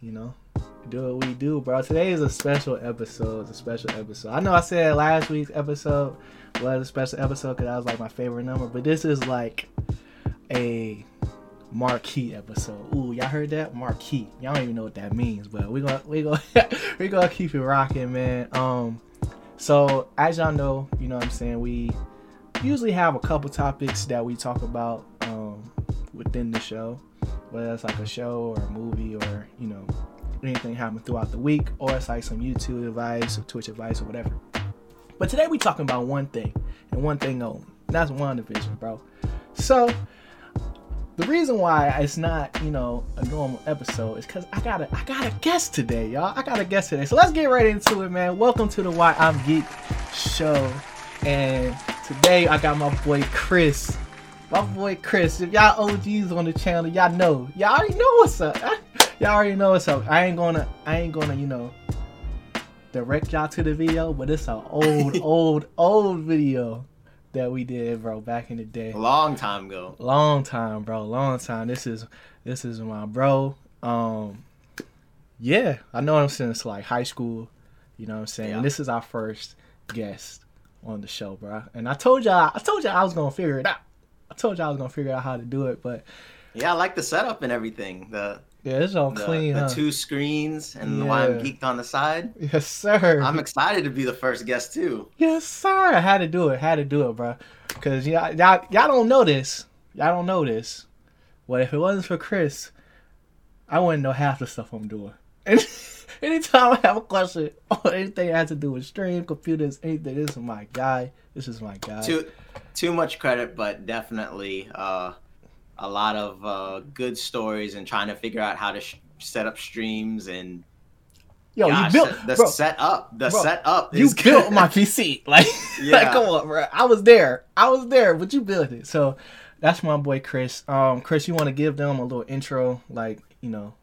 You know, do what we do, bro. Today is a special episode. It's a special episode. I know I said last week's episode was a special episode because that was like my favorite number, but this is like a marquee episode. Ooh, y'all heard that? Marquee. Y'all don't even know what that means, but we gonna we gonna we gonna keep it rocking, man. Um, so as y'all know, you know what I'm saying we usually have a couple topics that we talk about um within the show whether it's like a show or a movie or you know anything happen throughout the week or it's like some youtube advice or twitch advice or whatever. But today we talking about one thing and one thing only that's WandaVision bro. So the reason why it's not you know a normal episode is because i got a i got a guest today y'all. I got a guest today. So let's get right into it man. Welcome to the why i'm geek show. And today i got my boy chris my boy Chris. If y'all OGs on the channel, y'all know. Y'all already know what's up. y'all already know what's up. I ain't gonna, I ain't gonna, you know, direct y'all to the video, but it's an old, old, old video that we did, bro, back in the day. Long time ago. Long time, bro. Long time. This is, this is my bro. Um, yeah, I know him since like high school. You know what I'm saying? Yeah. This is our first guest on the show, bro. And I told y'all, I told y'all I was gonna figure it out. Told you I was gonna figure out how to do it, but yeah, I like the setup and everything. The yeah, it's all the, clean. The huh? two screens and yeah. the why I'm geeked on the side. Yes, sir. I'm excited to be the first guest too. Yes, sir. I had to do it. Had to do it, bro. Cause y'all, y'all, y'all don't know this. Y'all don't know this. But if it wasn't for Chris, I wouldn't know half the stuff I'm doing. And anytime I have a question or anything that has to do with stream, computers, anything, this is my guy. This is my guy. Too much credit, but definitely uh, a lot of uh, good stories and trying to figure out how to sh- set up streams and. Yo, gosh, you built the bro, setup. The bro, setup. you built my PC. Like, yeah. like, come on, bro. I was there. I was there, but you built it. So that's my boy Chris. Um, Chris, you want to give them a little intro, like you know,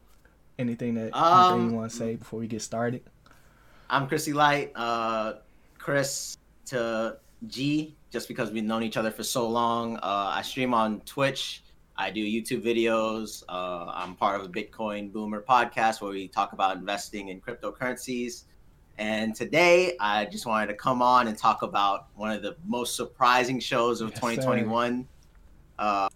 anything that um, anything you want to say before we get started? I'm Chrissy Light. Uh, Chris to G, just because we've known each other for so long. Uh, I stream on Twitch. I do YouTube videos. Uh, I'm part of a Bitcoin Boomer podcast where we talk about investing in cryptocurrencies. And today, I just wanted to come on and talk about one of the most surprising shows of yes, 2021, uh,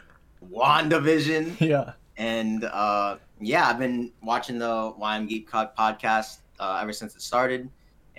WandaVision. Yeah. And uh, yeah, I've been watching the Why I'm Geek podcast uh, ever since it started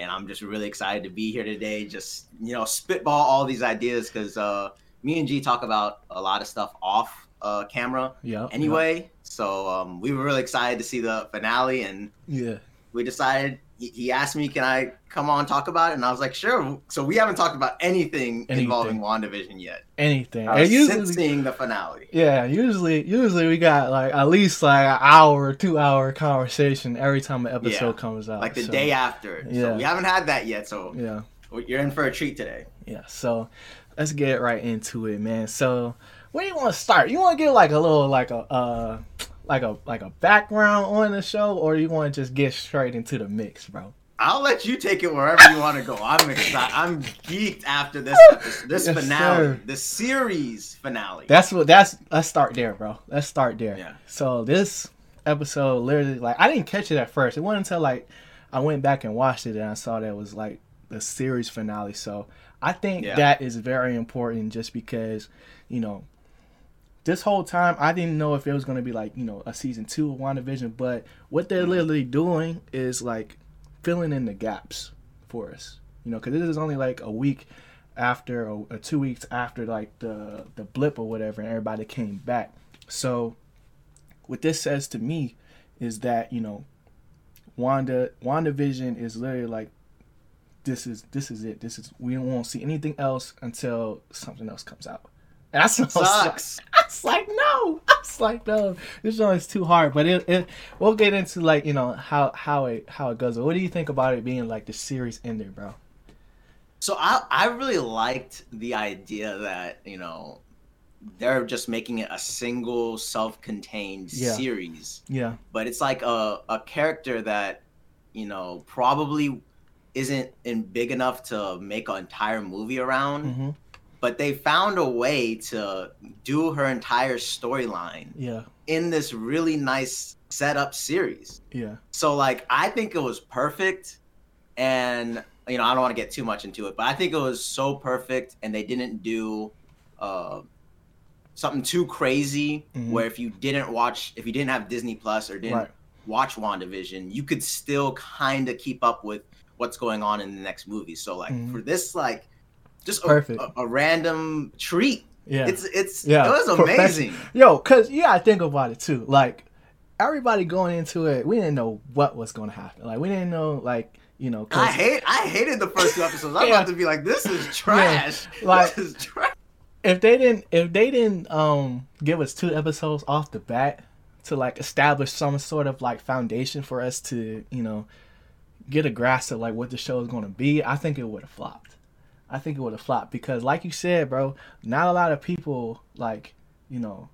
and I'm just really excited to be here today. Just you know, spitball all these ideas because uh, me and G talk about a lot of stuff off uh, camera. Yeah. Anyway, yeah. so um, we were really excited to see the finale, and yeah, we decided he asked me, "Can I come on talk about it?" And I was like, "Sure." So we haven't talked about anything, anything. involving WandaVision yet. Anything. Uh, usually, since seeing the finale. Yeah, usually, usually we got like at least like an hour, two hour conversation every time an episode yeah, comes out. Like the so, day after. Yeah. So we haven't had that yet. So yeah, you're in for a treat today. Yeah. So let's get right into it, man. So where do you want to start? You want to get like a little like a uh like a like a background on the show, or you want to just get straight into the mix, bro? I'll let you take it wherever you want to go. I'm excited. I'm geeked after this episode, this yes, finale, sir. the series finale. That's what. That's let's start there, bro. Let's start there. Yeah. So this episode, literally, like I didn't catch it at first. It wasn't until like I went back and watched it and I saw that it was like the series finale. So I think yeah. that is very important, just because you know this whole time I didn't know if it was gonna be like you know a season two of WandaVision, but what they're mm-hmm. literally doing is like filling in the gaps for us. You know, because this is only like a week after or, or, two weeks after like the the blip or whatever, and everybody came back. So, what this says to me is that you know, Wanda WandaVision is literally like this is this is it. This is we won't see anything else until something else comes out. And that's sucks. I was like, no. I was like, no. This one is too hard. But it, it we'll get into like you know how how it how it goes. What do you think about it being like the series ending, bro? So I I really liked the idea that you know they're just making it a single self-contained yeah. series. Yeah. But it's like a a character that you know probably isn't in big enough to make an entire movie around. Mm-hmm but they found a way to do her entire storyline yeah in this really nice set up series. Yeah. So like I think it was perfect and you know, I don't want to get too much into it, but I think it was so perfect and they didn't do uh something too crazy Mhm. where if you didn't watch if you didn't have Disney Plus or didn't Right. watch WandaVision, you could still kind of keep up with what's going on in the next movie. So like Mhm. for this like just a, Perfect. a, a random treat. Yeah. It's it's Yeah, it was amazing. Yo, cause you gotta think about it too. Like everybody going into it, we didn't know what was gonna happen. Like we didn't know, like you know. I hate I hated the first two episodes. I'm Yeah. about to be like, this is trash. like- this is trash. if they didn't if they didn't um give us two episodes off the bat to like establish some sort of like foundation for us to you know get a grasp of like what the show is going to be i think it would have flopped i think it would have flopped because like you said bro not a lot of people like you know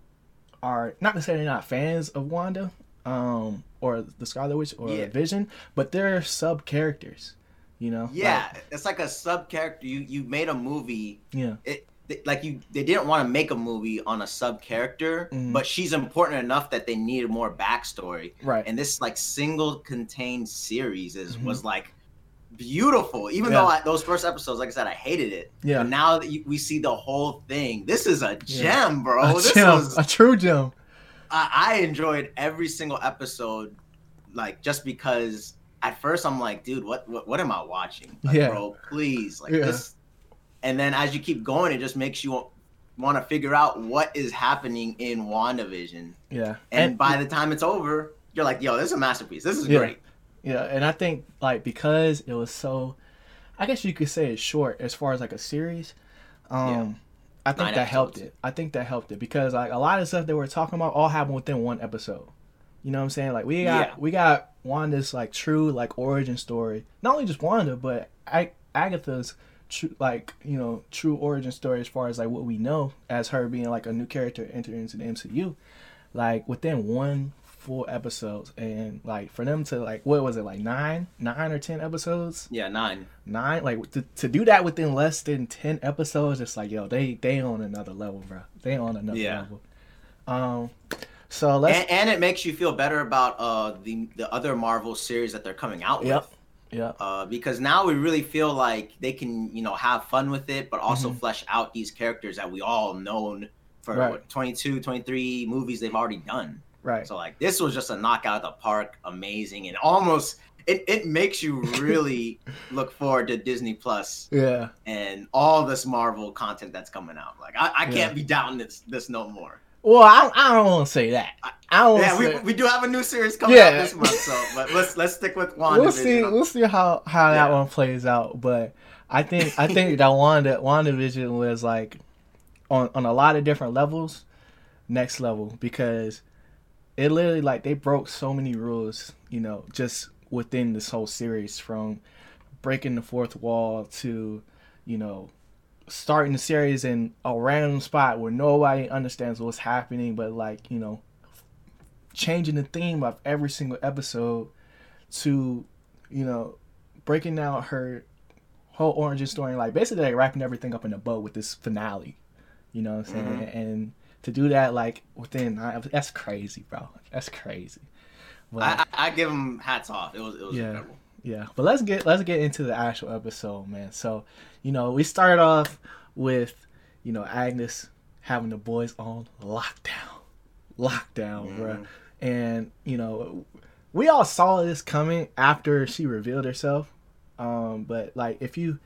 are not necessarily not fans of wanda um or the scarlet witch or Yeah. vision but they're sub characters you know Yeah, it's like a sub character. You you made a movie. Yeah It like you they didn't want to make a movie on a sub character, Mhm. but she's important enough that they needed more backstory. right And this like single contained series is Mhm. was like beautiful. Even Yeah. though I, those first episodes, like I said, I hated it. yeah But now that you, we see the whole thing, this is a Yeah. gem, bro. a this gem, was a true gem I, I enjoyed every single episode, like just because at first I'm like, dude, what what, what am I watching? Like, Yeah. bro, please, like Yeah. this. And then as you keep going, it just makes you want to figure out what is happening in WandaVision. yeah And, by the time it's over, you're like, yo, this is a masterpiece. This is Yeah. great. Yeah, and I think like because it was so, I guess you could say it's short as far as like a series. Um, Yeah. I think Nine that helped it. I think that helped it because like a lot of stuff that we're talking about all happened within one episode. You know what I'm saying? Like we got Yeah. we got Wanda's like true like origin story. Not only just Wanda, but Ag- Agatha's true like you know true origin story as far as like what we know as her being like a new character entering into the MCU. Like within one full episodes and like for them to like what was it like nine nine or ten episodes Yeah, nine. nine like to, to do that within less than 10 episodes it's like yo they they on another level bro they on another Yeah. level um so let's And, and it makes you feel better about uh the the other Marvel series that they're coming out with. yep yep uh, because now we really feel like they can, you know, have fun with it, but also Mhm. flesh out these characters that we all known for Right. what, 22, 23 movies they've already done. Right So like this was just a knockout of the park, amazing, and almost it, it makes you really look forward to Disney Plus yeah and all this Marvel content that's coming out. Like I, I can't Yeah. be doubting this this no more. well i, I don't want to say that i don't Yeah, we, we do have a new series coming Yeah. out this month, so but let's let's stick with WandaVision. we'll see we'll see how how that one plays out but i think i think that wanda wandavision was like on on a lot of different levels next level because it literally like they broke so many rules you know just within this whole series from breaking the fourth wall to you know starting the series in a random spot where nobody understands what's happening but like you know changing the theme of every single episode to you know breaking down her whole origin story like basically like wrapping everything up in a bow with this finale you know what i'm saying? Mm-hmm. And to do that like within nine- that's crazy bro that's crazy but, I, I, I give them hats off. It was it was Yeah. incredible. yeah but let's get let's get into the actual episode man so you know we start off with you know agnes having the boys on lockdown lockdown Mhm. bruh and you know we all saw this coming after she revealed herself um but like if you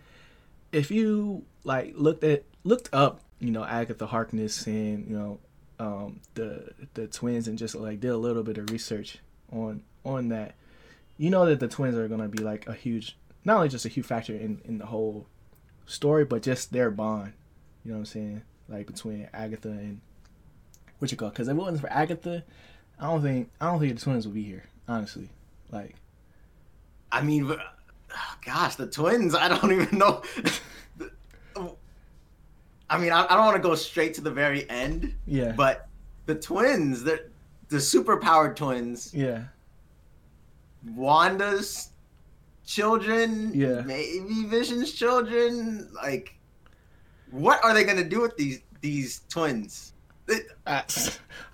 if you like looked at looked up you know agatha harkness and you know um the the twins and just like did a little bit of research on on that you know that the twins are gonna be like a huge not only just a huge factor in in the whole story but just their bond you know what i'm saying like between agatha and what you call because if it wasn't for agatha i don't think i don't think the twins would be here honestly like I mean, gosh, the twins. I don't even know. I mean, I, I don't want to go straight to the very end, yeah but the twins, the the superpowered twins, yeah Wanda's children, Yeah. maybe Vision's children. Like, what are they gonna do with these these twins? I,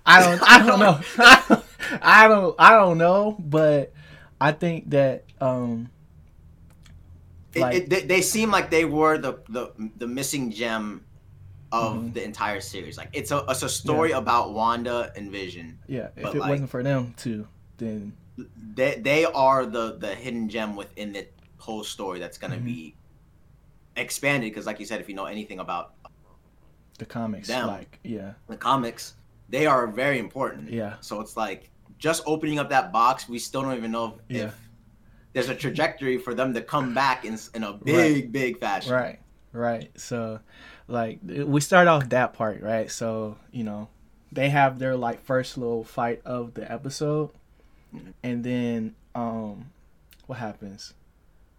I don't i don't know I don't I don't know, but I think that um It, it, they, they seem like they were the the, the missing gem of Mhm. the entire series. Like it's a it's a story about Wanda and Vision. yeah, if it like- wasn't for them too, then They they are the the hidden gem within the whole story that's gonna Mhm. be expanded. Because like you said, if you know anything about the comics Them. like yeah. the comics, they are very important. Yeah. So it's like just opening up that box, we still don't even know if, Yeah. if there's a trajectory for them to come back in in a big big fashion. Right. Right. So like we start off that part, right? So, you know, they have their like first little fight of the episode and then um what happens?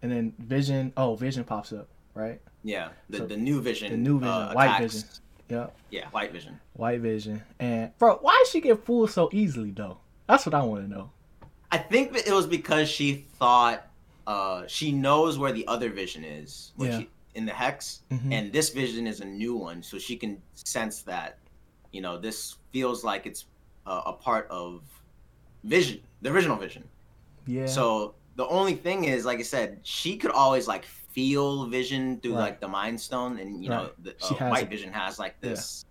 And then Vision oh, Vision pops up, right? Yeah. The So- the new Vision. The new Vision, uh, White attacks- Vision. Yep. Yeah, White Vision. White Vision. And bro, why did she get fooled so easily though? That's what I want to know. I think it was because she thought uh, she knows where the other Vision is, which Yeah. she, in the hex, Mhm. and this Vision is a new one, so she can sense that, you know, this feels like it's uh, a part of Vision, the original Vision. Yeah. So the only thing is, like I said, she could always like feel Vision through Right. like the Mind Stone, and you know, Right. the, She uh, White it. Vision has like Yeah. this,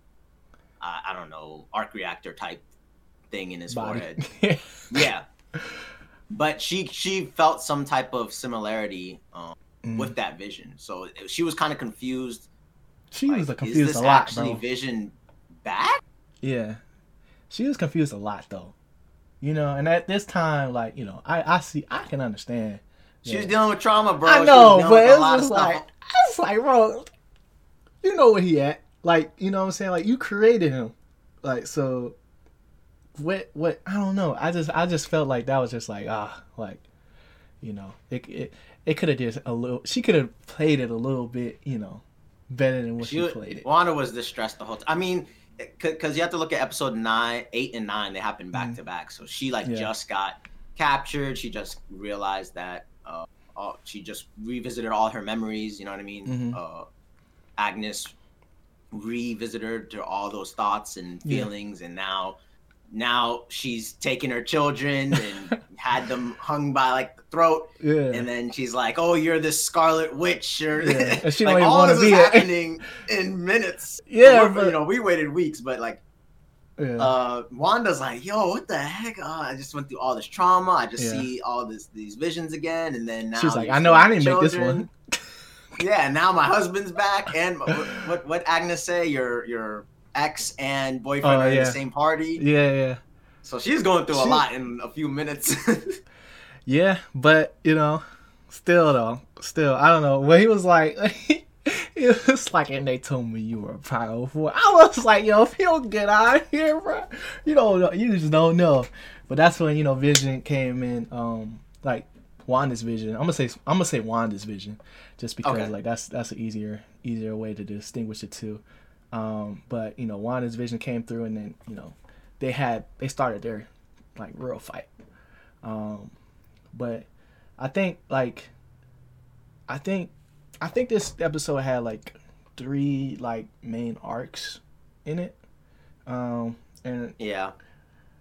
uh, I don't know, arc reactor type thing in his body. forehead. Yeah, but she she felt some type of similarity um, Mm. with that Vision, so she was kind of confused. she like, was confused this a lot, actually bro. Vision back? Yeah. She was confused a lot though. You know, and at this time, like, you know, I, I see I can understand. She was dealing with trauma, bro. I know, but it a it's lot of just like I was like, bro, you know where he at. Like, you know what I'm saying? Like you created him. Like so what what I don't know. I just I just felt like that was just like ah like you know, it it, it could have just a little she could have played it a little bit, you know, better than what she, She, played it. Wanda was distressed the whole time. I mean, because you have to look at episode nine, eight, and nine. They happened back Mhm. to back. So she like Yeah. just got captured. She just realized that uh, all, she just revisited all her memories. You know what I mean? Mhm. Uh, Agnes revisited her all those thoughts and Yeah. feelings, and now. Now she's taken her children and had them hung by like the throat, Yeah. and then she's like, "Oh, you're this Scarlet Witch," or Yeah, she like all this is it. happening in minutes. Yeah, but- you know, we waited weeks, but like, yeah. uh, Wanda's like, "Yo, what the heck? Uh, I just went through all this trauma. I just see all this these visions again, and then now She's like, I know I didn't make this one. yeah, now my husband's back, and what what, Agnes say? Your your ex and boyfriend Oh, are in the same party. Yeah, yeah. So she's going through a lot in a few minutes. Yeah, but you know, still though, still I don't know. When he was like, it was like, and they told me you were a powerful. I was like, yo, if you don't get out of here, bro, you don't know, you just don't know. But that's when you know Vision came in, um, like Wanda's Vision. I'm gonna say I'm gonna say Wanda's Vision, just because Okay. like that's that's an easier easier way to distinguish the two. Um, but you know, Wanda's Vision came through, and then you know, they had they started their like real fight. Um, but I think like I think I think this episode had like three like main arcs in it. Um and yeah,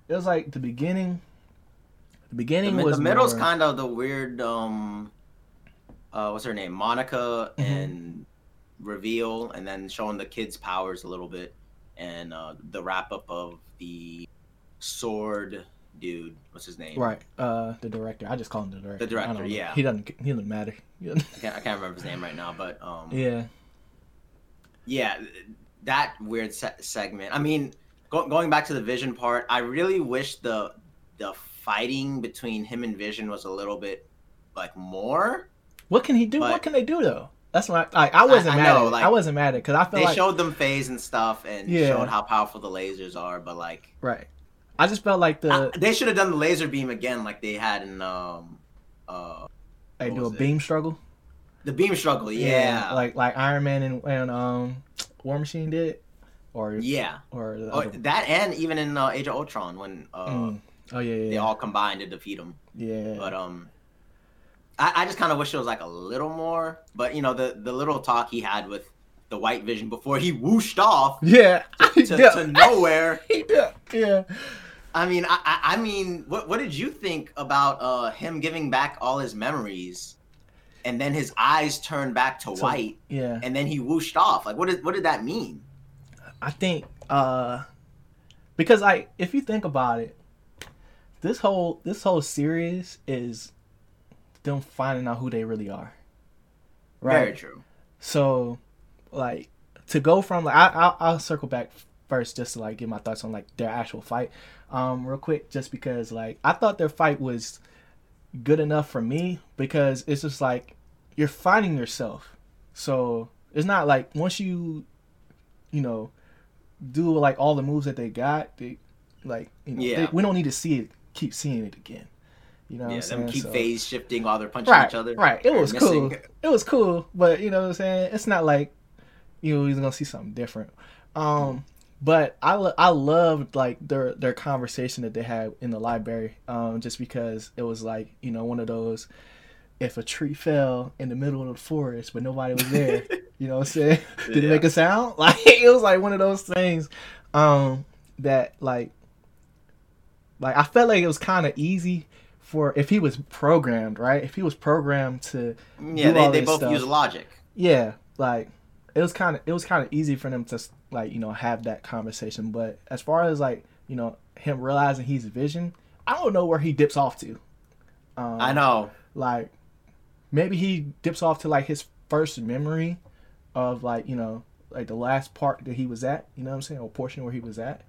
it was like the beginning the the, beginning mid- was the middle's more- kind of the weird. Um, uh, what's her name? Monica Mhm. and reveal, and then showing the kids' powers a little bit, and uh, the wrap up of the sword dude. What's his name? right uh the director I just call him the director The director, I don't know. yeah. he doesn't he doesn't matter I can't, I can't remember his name right now, but um, yeah yeah, that weird se- segment. I mean, go- going back to the Vision part, I really wish the the fighting between him and Vision was a little bit like more. what can he do what can they do though that's why I, like I wasn't I mad know, at like, I wasn't mad at it because I felt They like showed them phase and stuff, and Yeah. showed how powerful the lasers are. But like, right I just felt like the I- they should have done the laser beam again, like they had in um, uh, what do a it? beam struggle the beam struggle. Yeah, like like Iron Man and, and um War Machine did, or yeah. or the Oh, that and even in uh, Age of Ultron when uh, Mm. oh yeah yeah they all combined to defeat him. yeah But um, I, I just kind of wish it was like a little more. But you know, the the little talk he had with the White Vision before he whooshed off yeah to, yeah to nowhere. He did. yeah I mean, I, I, I mean, what what did you think about uh him giving back all his memories, and then his eyes turned back to So- white, Yeah, and then he whooshed off? Like, what did what did that mean? I think uh because like if you think about it, this whole this whole series is them finding out who they really are. Very true. So, like, to go from like, I, I'll, I'll circle back first just to like get my thoughts on like their actual fight, um, real quick, just because like I thought their fight was good enough for me because it's just like you're finding yourself. So it's not like once you, you know, do like all the moves that they got, they like you know Yeah. they, we don't need to see it, keep seeing it again. You know, Yeah, them keep So- phase shifting while they're punching right, each other. Right. It was missing. cool. It was cool, but you know what I'm saying? It's not like you know, he's gonna see something different. Um but I, lo- I loved like their their conversation that they had in the library um just because it was like you know one of those if a tree fell in the middle of the forest but nobody was there you know what i'm saying did it make a sound like it was like one of those things um that like like i felt like it was kind of easy for if he was programmed right if he was programmed to Yeah, they, they both stuff. use logic. yeah like it was kind of it was kind of easy for them to like you know have that conversation but as far as like you know him realizing he's vision i don't know where he dips off to um, I know. like maybe he dips off to like his first memory of like you know like the last part that he was at you know what i'm saying or portion where he was at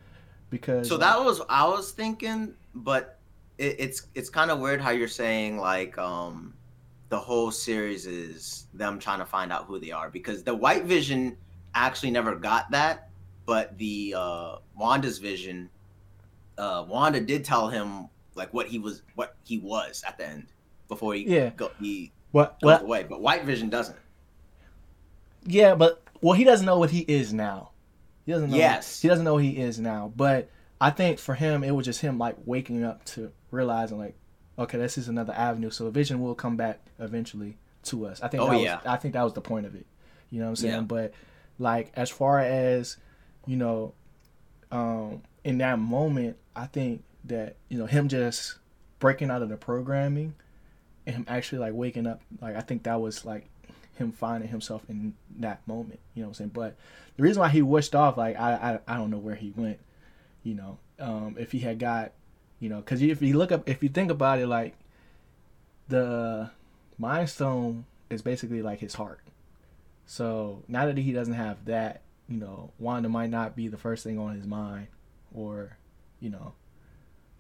because So that was I was thinking, but it, it's it's kind of weird how you're saying like um the whole series is them trying to find out who they are because the White Vision actually never got that, but the uh Wanda's vision, uh Wanda did tell him like what he was what he was at the end before he Yeah. go, he what goes what away, but White Vision doesn't. Yeah, but well, he doesn't know what he is now. He doesn't know. Yes. he doesn't know who he is now. But I think for him, it was just him like waking up to realizing like, okay, this is another avenue. So the vision will come back eventually to us. I think. Oh, that yeah. Was, I think that was the point of it. You know what I'm saying? Yeah. But like as far as you know, um, in that moment, I think that you know him just breaking out of the programming and him actually like waking up. Like I think that was like him finding himself in that moment. You know what I'm saying? But the reason why he wished off, like I I, I don't know where he went. You know, um, if he had got, you know, because if you look up, if you think about it, like the Mind Stone is basically like his heart. So now that he doesn't have that, you know, Wanda might not be the first thing on his mind, or, you know,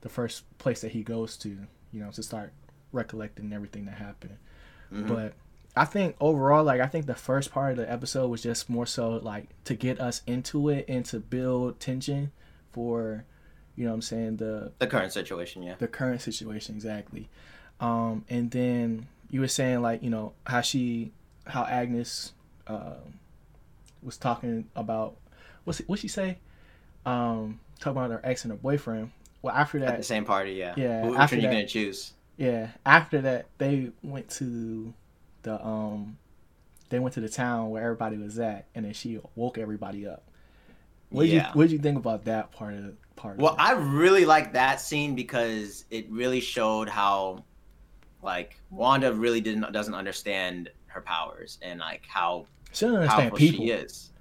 the first place that he goes to, you know, to start recollecting everything that happened. Mhm. But I think overall, like I think the first part of the episode was just more so like to get us into it and to build tension for, you know, what I'm saying the the current situation, yeah. the current situation exactly. Um, and then you were saying like you know how she, how Agnes, um, was talking about what's what she say, um, talking about her ex and her boyfriend. Well, after that At the same party, yeah. Yeah, Which after one you that- gonna choose? yeah, after that they went to the um they went to the town where everybody was at and then she woke everybody up. What did Yeah. you what did you think about that part of part Well? I really like that scene because it really showed how, like, Wanda really didn't doesn't understand her powers and like how she doesn't understand powerful people. she is.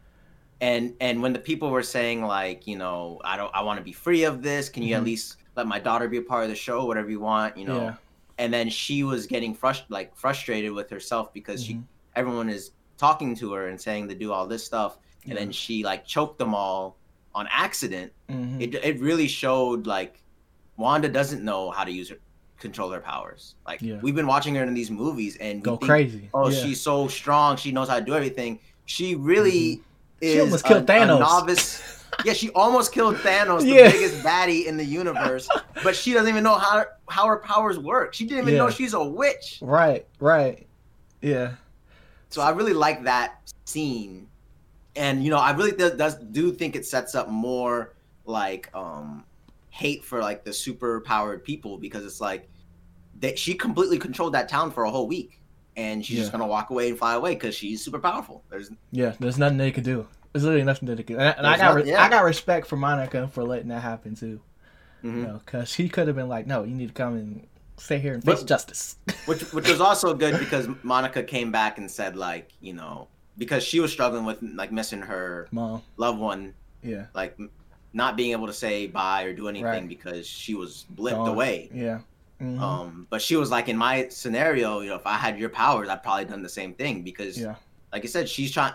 And and when the people were saying like, you know, I don't, I want to be free of this. Can you Mhm. at least let my daughter be a part of the show, whatever you want, you know? Yeah. And then she was getting frust- like frustrated with herself because she Mhm. everyone is talking to her and saying to do all this stuff, and then she like choked them all on accident Mhm. it, it really showed like Wanda doesn't know how to use her control her powers. Like Yeah. we've been watching her in these movies and go think, crazy. Oh, yeah. she's so strong. She knows how to do everything. She really is She almost a, killed a Thanos. novice. Yeah, she almost killed Thanos, the Yeah. biggest baddie in the universe. But she doesn't even know how how her powers work. She didn't even know she's a witch. Right, right. Yeah. So I really like that scene, and you know, I really does, does do think it sets up more like um hate for like the super powered people because it's like that she completely controlled that town for a whole week, and she's just gonna walk away and fly away because she's super powerful. There's Yeah, there's nothing they could do. There's literally nothing they could do. And, and I got nothing- yeah. I got respect for Monica for letting that happen too. You Mhm. know, because she could have been like, "No, you need to come and stay here and face But- justice." which which was also good because Monica came back and said like you know because she was struggling with like missing her Mom, loved one yeah, like not being able to say bye or do anything Right. because she was blipped Gone. away. yeah, Mhm. Um, but she was like in my scenario, you know, if I had your powers, I'd probably done the same thing because yeah, like I said, she's trying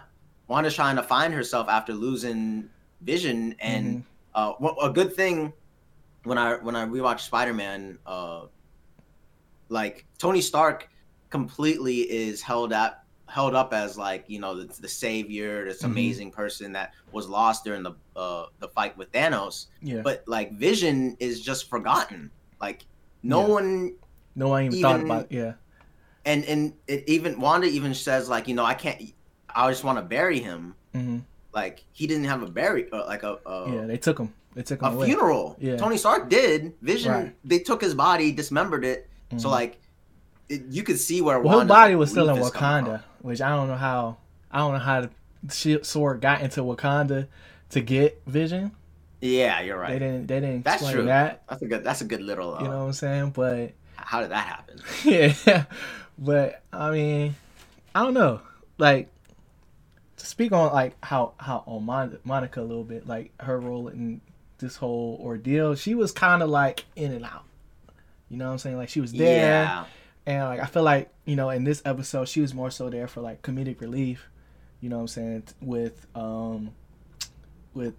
Wanda's trying to find herself after losing vision and Mhm. uh, what, a good thing when I when I rewatched Spider Man, uh, like Tony Stark completely is held up held up as like you know the, the savior, this Mhm. amazing person that was lost during the uh, the fight with Thanos. yeah. But like Vision is just forgotten. Like no Yeah. one no one even, thought about. Yeah, and and it even Wanda even says like you know I can't I just want to bury him. hmm Like he didn't have a bury uh, like a. a yeah. They took him. They took him a away. funeral. Yeah. Tony Stark did. Vision, Right. they took his body, dismembered it. So Mhm. like, it, you could see where Well, her body was still in Wakanda, which I don't know how. I don't know how the sword got into Wakanda to get Vision. Yeah, you're right. They didn't. They didn't That's explain true. that. That's a good. That's a good little. Uh, You know what I'm saying? But how did that happen? yeah, but I mean, I don't know. Like to speak on like how how on Mon- Monica a little bit, like her role in this whole ordeal, she was kind of like in and out. You know what I'm saying? Like she was there, Yeah. And like I feel like you know in this episode she was more so there for like comedic relief. You know what I'm saying? With um with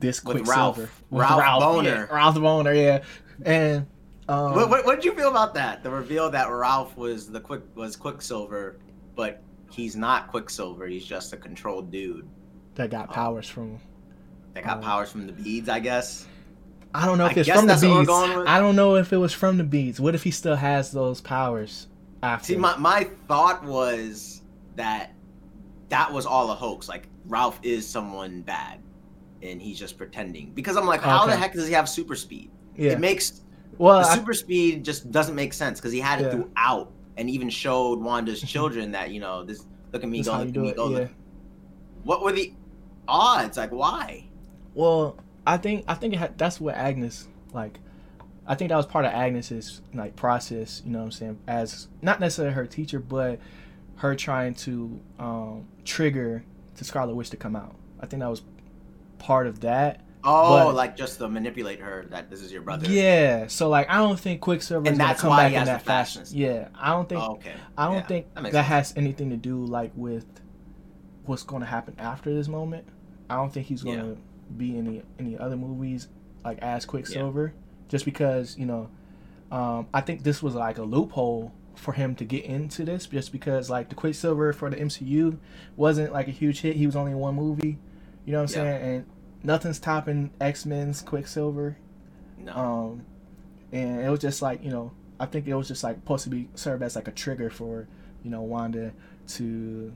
this With Quicksilver, Ralph. With Ralph Bohner. yeah, Ralph Bohner, yeah, and. Um, what, what what did you feel about that? The reveal that Ralph was the quick was Quicksilver, but he's not Quicksilver. He's just a controlled dude that got powers from that got Oh. powers from the beads, I guess. I don't know if I it's from the that's what we're beads. I don't know if it was from the beads. What if he still has those powers after? See, my, my thought was that that was all a hoax. Like Ralph is someone bad, and he's just pretending. Because I'm like, how the heck does he have super speed? yeah. It makes well, the I- super speed just doesn't make sense because he had it Yeah. throughout, and even showed Wanda's children that you know this. Look at me This go. Look at me go. yeah. Look. What were the odds? Like why? well, I think I think it had, that's what Agnes like. I think that was part of Agnes's like process. You know what I'm saying? As not necessarily her teacher, but her trying to um, trigger to Scarlet Witch to come out. I think that was part of that. Oh, But- like just to manipulate her that this is your brother. Yeah. So like, I don't think Quicksilver And that's come why back he in has that the fashion. Yeah. I don't think Oh, okay. I don't Yeah, think that that, has anything to do like with what's going to happen after this moment. I don't think he's going to be in any any other movies like as Quicksilver, just because you know. Um, I think this was like a loophole for him to get into this, just because like the Quicksilver for the MCU wasn't like a huge hit. He was only in one movie, you know what I'm Yeah. saying, and nothing's topping X Men's Quicksilver. No. Um, and it was just like you know, I think it was just like supposed to be serve as like a trigger for you know Wanda to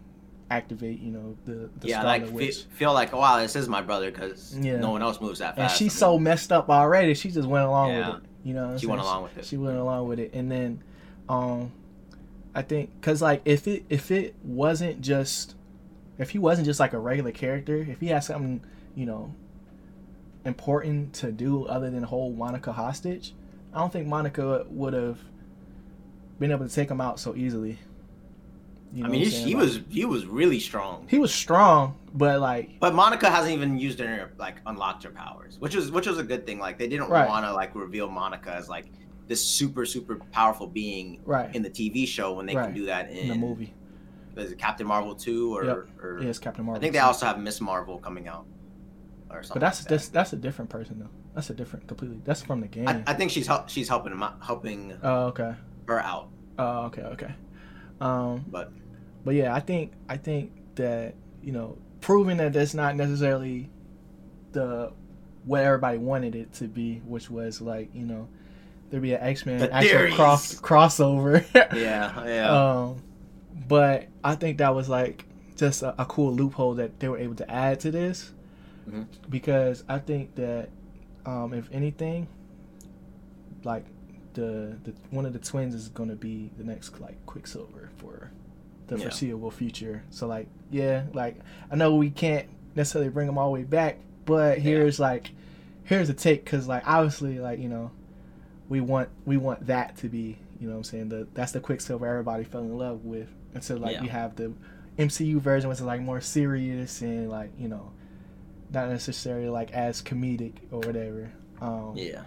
activate you know the the yeah, Scarlet like fe- Witch. feel like, wow, this is my brother because Yeah. no one else moves that fast. and she's so messed up already. She just went along Yeah. with it. You know, She went along with it. She went along with it, and then, um, I think because like if it if it wasn't just if he wasn't just like a regular character, if he had something you know important to do other than hold Monica hostage, I don't think Monica would have been able to take him out so easily. You I mean, he, he Like, was he was really strong. he was strong, but like But Monica hasn't even used her like unlocked her powers, which was which was a good thing. Like they didn't Right. want to like reveal Monica as like this super super powerful being right in the TV show when they Right. can do that in, in the movie. Is it Captain Marvel two or, Yep. or Yeah, Captain Marvel. I think they also have Miss Marvel coming out or something. But that's like that's that's a different person though. That's a different completely. That's from the game. I, I think she's help, she's helping him out, helping oh okay. her out. Oh okay okay. Um, But but yeah, I think I think that you know proving that that's not necessarily the what everybody wanted it to be, which was like you know there'd be an X Men The actual theories. cross crossover. yeah, yeah. Um, but I think that was like just a, a cool loophole that they were able to add to this, Mhm. because I think that um, if anything, like the the one of the twins is gonna be the next like Quicksilver for the Yeah. foreseeable future. So like yeah, like I know we can't necessarily bring them all the way back, but here's like here's a take because like obviously like you know we want we want that to be you know what I'm saying the that's the Quicksilver everybody fell in love with and so like Yeah. you have the MCU version which is like more serious and like you know not necessarily like as comedic or whatever um Yeah.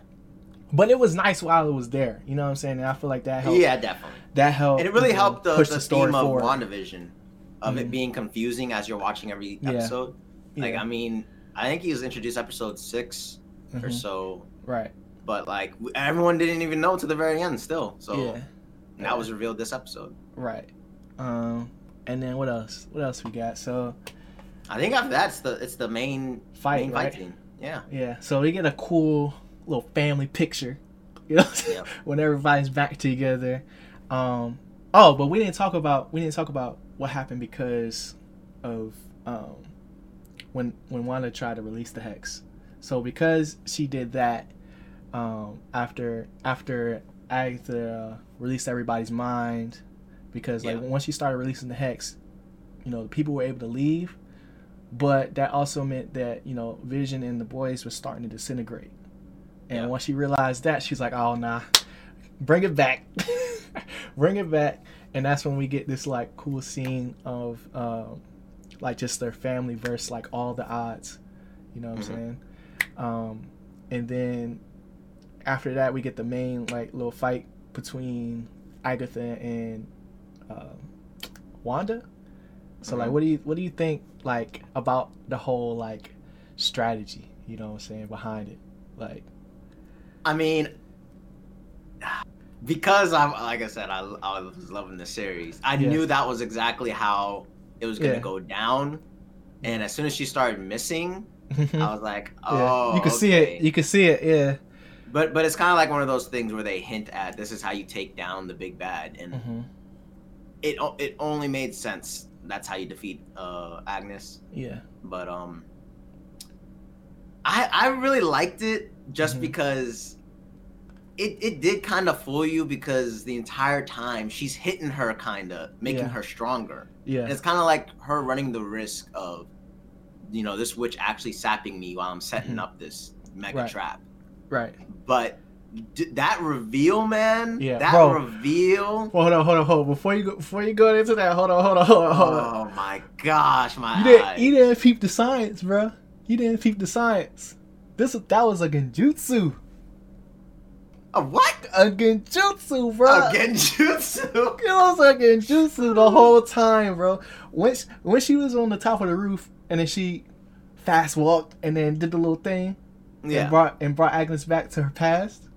But it was nice while it was there you know what I'm saying and I feel like that helped Yeah, definitely. that helped And it really you know, helped the, push the, story theme of forward. WandaVision, of Mhm. it being confusing as you're watching every Yeah. episode. Like, Yeah. I mean, I think he was introduced episode 6 or Mhm. so, right but like everyone didn't even know to the very end still. So yeah that was revealed this episode. right um and then what else what else we got so I think after that's the it's the main Fight, main right? fight. Yeah. Yeah, so we get a cool little family picture, you know, Yep. when everybody's back together. Um, oh, but we didn't talk about we didn't talk about what happened because of um, when when Wanda tried to release the hex. So because she did that, um, after after Agatha released everybody's mind, because like Yeah. once she started releasing the hex, you know, people were able to leave, but that also meant that you know Vision and the boys were starting to disintegrate. And Yeah. once she realized that, she's like, "Oh nah, bring it back, bring it back." And that's when we get this like cool scene of um, like just their family versus like all the odds. You know what Mhm. I'm saying? Um, and then after that, we get the main like little fight between Agatha and um Wanda. So like, Mhm. what do you what do you think like about the whole like strategy? You know what I'm saying behind it, like I mean, because I'm like I said, I, I was loving the series. I Yeah. knew that was exactly how it was gonna Yeah. go down. And as soon as she started missing, I was like, yeah, oh, you can see it. You can see it. Yeah. But but it's kind of like one of those things where they hint at this is how you take down the big bad, and hmm it it only made sense. That's how you defeat uh, Agnes. Yeah. But um, I I really liked it just Mhm. because it it did kind of fool you because the entire time she's hitting her, kind of making Yeah. her stronger. Yeah. It's kind of like her running the risk of, you know, this witch actually sapping me while I'm setting Mhm. up this mega Right. trap. Right. But d- that reveal, man, Yeah, that bro. reveal. Well, hold on, hold on, hold on. Before you go, before you go into that, hold on, hold on, hold on, hold on. Oh my gosh, my You didn't, eyes. you didn't peep the science, bro. You didn't peep the science. This that was a genjutsu, A what? a genjutsu, bro. A genjutsu. It was a genjutsu the whole time, bro. When she, when she was on the top of the roof and then she fast walked and then did the little thing Yeah. and brought and brought Agnes back to her past.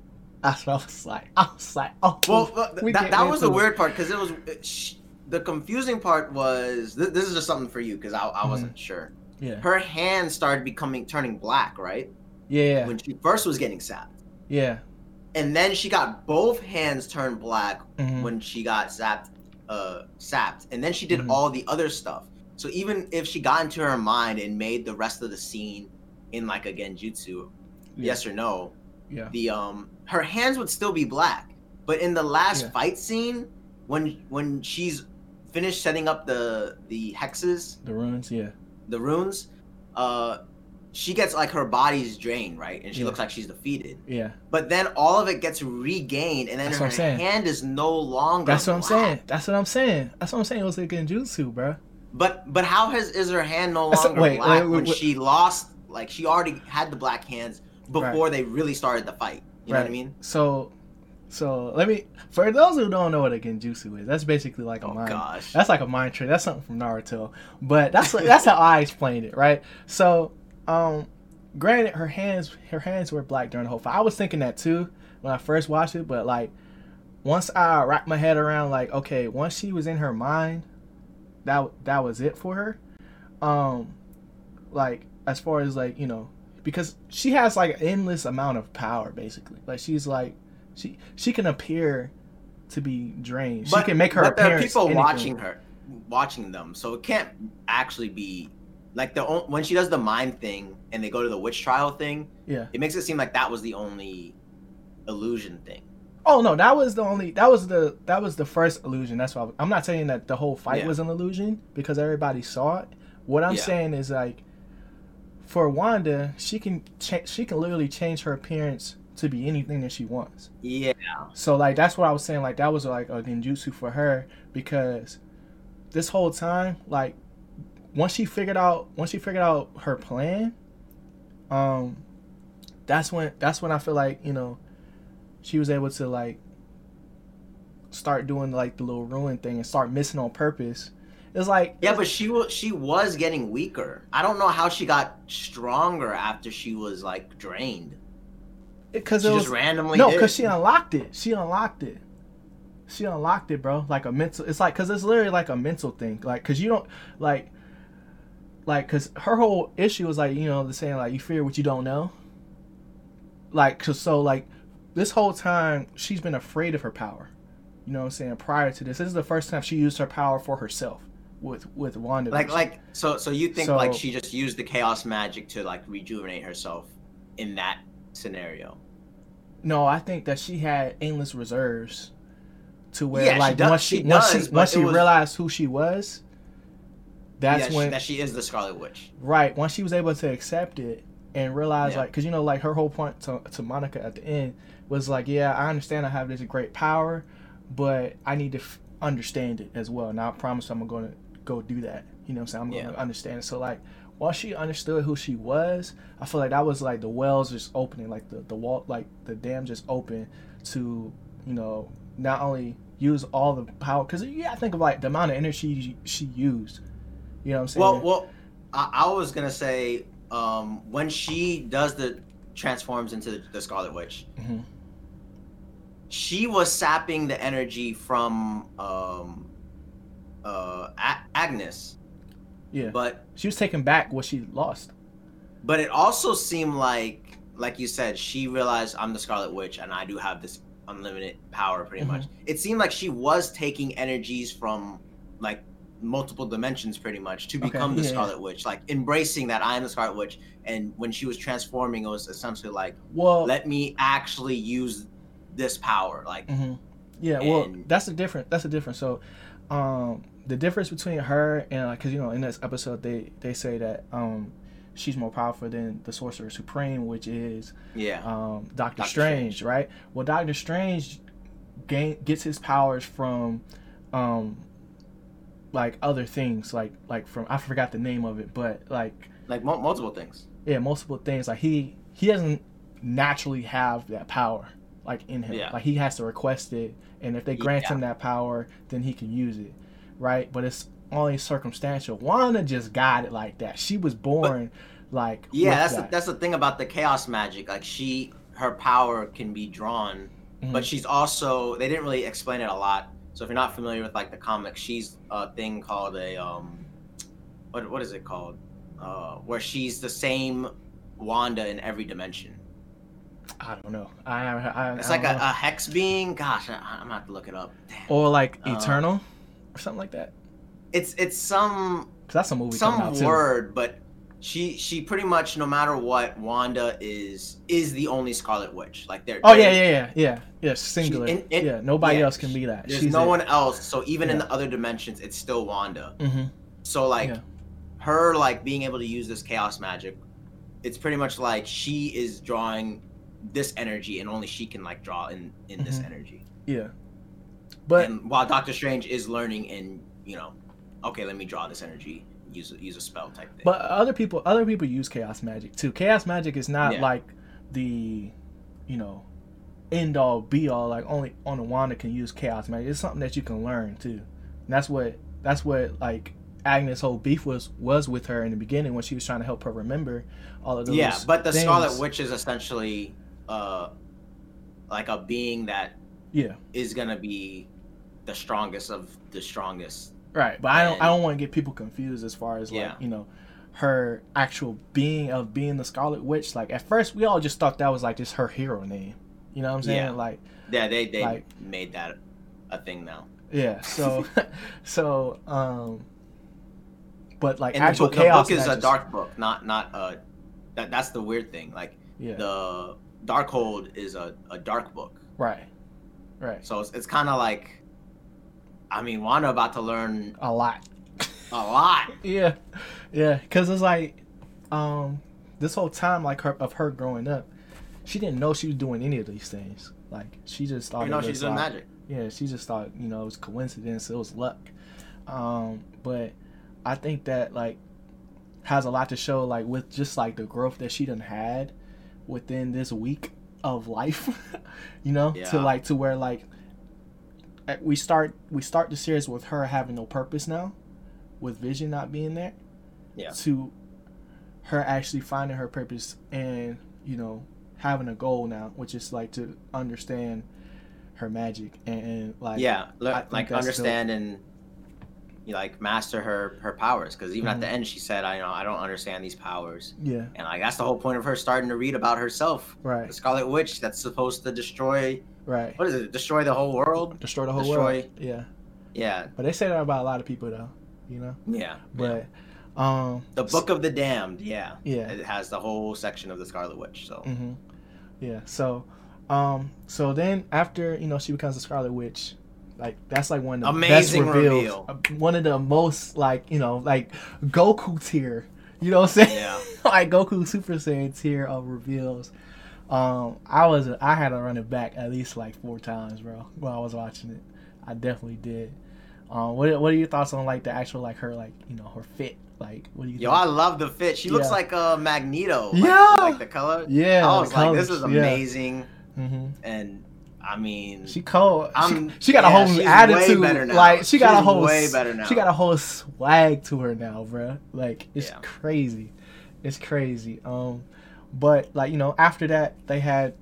That's what I was like. I was like, oh, Well, we that, that was the it. weird part because it was it, sh- the confusing part was th- this is just something for you because I, I wasn't mm-hmm. sure. Yeah, Her hand started becoming turning black, right? Yeah, When she first was getting sapped, yeah. and then she got both hands turned black Mhm. when she got zapped, uh, sapped, and then she did Mhm. all the other stuff. So even if she got into her mind and made the rest of the scene in like a genjutsu, Yeah. yes or no, yeah, the um her hands would still be black. But in the last Yeah. fight scene, when when she's finished setting up the the hexes, the runes. Yeah, the runes, uh, she gets like her body's drained, right, and she Yeah. looks like she's defeated. yeah. But then all of it gets regained, and then That's her hand is no longer. That's what I'm saying. That's what I'm saying. That's what I'm saying. It was a genjutsu, bro. But but how has is her hand no That's- longer wait, black wait, wait, when she lost? Like she already had the black hands before they really started the fight. You know what I mean? So, so let me. For those who don't know what a genjutsu is, that's basically like a Oh mind. gosh. That's like a mind trick. That's something from Naruto. But that's that's how I explained it, right? So, um, granted, her hands her hands were black during the whole fight. I was thinking that too when I first watched it, but like once I wrapped my head around, like, okay, once she was in her mind, that that was it for her. Um, like as far as like you know, because she has like an endless amount of power, basically. Like she's like she she can appear to be drained. she can make her but there are people anything. watching her, watching them, so it can't actually be like the when she does the mind thing and they go to the witch trial thing. Yeah. It makes it seem like that was the only illusion thing. Oh no, that was the only that was the that was the first illusion. That's why I'm not saying that the whole fight Yeah. was an illusion because everybody saw it. What I'm Yeah. saying is like for Wanda, she can cha- she can literally change her appearance to be anything that she wants. Yeah. So like that's what I was saying. Like that was like a genjutsu for her because this whole time, like once she figured out once she figured out her plan, um, that's when that's when I feel like you know she was able to like start doing like the little ruin thing and start missing on purpose. It's like Yeah, but she was she was getting weaker. I don't know how she got stronger after she was like drained. because She it just was randomly no because she unlocked it. She unlocked it. She unlocked it, bro. Like a mental. It's like because it's literally like a mental thing. Like because you don't like like because her whole issue was like you know the saying like you fear what you don't know. Like cause so like this whole time she's been afraid of her power. You know what I'm saying? Prior to this, this is the first time she used her power for herself with with Wanda. like like so so you think So- like she just used the chaos magic to like rejuvenate herself in that scenario. No, I think that she had endless reserves to where Yeah, like does- once she, she once does, she once she was- realized who she was, that's yeah, she- when that she is the Scarlet Witch. right once she was able to accept it and realize Yeah. like because you know like her whole point to, to Monica at the end was like yeah I understand I have this great power, but I need to f- understand it as well. Now I promise I'm gonna go do that. You know what I'm saying? I'm gonna Yeah. understand. So like once she understood who she was, I feel like that was like the wells just opening, like the the wall, like the dam just open to you know not only use all the power because yeah, I think of like the amount of energy she, she used. You know what I'm saying? Well, well, I, I was gonna say um, when she does the transforms into the, the Scarlet Witch, Mhm. she was sapping the energy from um, uh, A- Agnes, yeah, but she was taking back what she lost. but it also seemed like, like you said, she realized I'm the Scarlet Witch and I do have this unlimited power, pretty Mhm. much. It seemed like she was taking energies from like multiple dimensions, pretty much, to Okay, become the yeah, yeah. Scarlet Witch, like embracing that I am the Scarlet Witch. And when she was transforming, it was essentially like, Well, let me actually use this power, like. hmm Yeah, well, that's the difference. That's the difference. So, um, the difference between her and like, cause you know, in this episode, they they say that um, she's more powerful than the Sorcerer Supreme, which is Yeah. um, Doctor Doctor Strange, Strange. right? Well, Doctor Strange gain gets his powers from, um, like other things, like like from I forgot the name of it, but like like mul multiple things. yeah, multiple things. Like he he doesn't naturally have that power like in him. Yeah. Like he has to request it, and if they grant Yeah. him that power, then he can use it, right? But it's only circumstantial. Wanda just got it like that. She was born like Yeah, that's the, that's the thing about the chaos magic. Like she, her power can be drawn, Mhm. but she's also they didn't really explain it a lot. So if you're not familiar with like the comics, she's a thing called a um, what what is it called? Uh, where she's the same Wanda in every dimension. I don't know. I I, I It's like a, a hex being. Gosh, I, I'm gonna have to look it up. Damn. or like uh, eternal or something like that. It's it's some 'Cause that's a movie some word, but she she pretty much no matter what Wanda is is the only Scarlet Witch. Like they're Oh yeah, yeah, yeah, yeah, yeah. Singular. in- in- yeah, nobody yeah, else can be that. There's She's no it. one else. So even in the other dimensions, it's still Wanda. Mhm. So like Yeah. her like being able to use this chaos magic, it's pretty much like she is drawing this energy and only she can like draw in in this Mhm. energy. Yeah. But and while Doctor Strange is learning and you know, okay, let me draw this energy, use a, use a spell type thing. But other people, other people use chaos magic too. Chaos magic is not Yeah. like the, you know, end all be all. Like only only Wanda can use chaos magic. It's something that you can learn too. And that's what that's what like Agnes' whole beef was was with her in the beginning when she was trying to help her remember all of those. yeah, but the things. Scarlet Witch is essentially uh like a being that Yeah, is gonna be the strongest of the strongest. Right. But I don't I don't want to get people confused as far as like Yeah. you know her actual being of being the Scarlet Witch. Like at first we all just thought that was like just her hero name. You know what I'm saying? Yeah. Like Yeah, they they Like- made that a thing now. Yeah. So, so, um, but like And the actual book, the chaos book is a dark book, not not uh that that's the weird thing. Like Yeah. the Darkhold is a, a dark book. right. Right. So it's, it's kind of like I mean, Wanda about to learn A lot. a lot. Yeah. Yeah. Because it's like, um, this whole time, like her of her growing up, she didn't know she was doing any of these things. Like she just thought You know she's doing like, magic. yeah, she just thought you know it was coincidence, it was luck. Um, but I think that like has a lot to show like with just like the growth that she done had within this week of life, you know, to like to where like we start we start the series with her having no purpose now, with Vision not being there, Yeah. to her actually finding her purpose and you know having a goal now, which is like to understand her magic and, and like yeah, like understand and like master her her powers. Because even Mhm. at the end, she said, "I know I don't understand these powers." yeah And like that's the whole point of her starting to read about herself. right The Scarlet Witch that's supposed to destroy right what is it? Destroy the whole world. destroy the whole Destroy- world yeah Yeah, but they say that about a lot of people though you know yeah. but um The Book of the Damned. Yeah, yeah it has the whole section of the Scarlet Witch. So hmm Yeah. So, um, so then after you know she becomes a Scarlet Witch, like that's like one of the Amazing best reveals. reveal. Uh, One of the most like you know like Goku tier. You know what I'm saying? yeah, like Goku Super Saiyan tier of reveals. Um, I was I had to run it back at least like four times, bro. While I was watching it, I definitely did. Um, what what are your thoughts on like the actual like her like you know her fit? Like what do you yo, think? I love the fit. She looks Yeah. like a Magneto. Like, Yeah. like the color. yeah, I was like, this is yeah. amazing. Mhm. And I mean, She cold. I'm- she got a whole she's way attitude. better now. Like she got a whole way better now. She got a whole swag to her now, bruh. Like it's Yeah. crazy. It's crazy. Um, but like you know, after that they had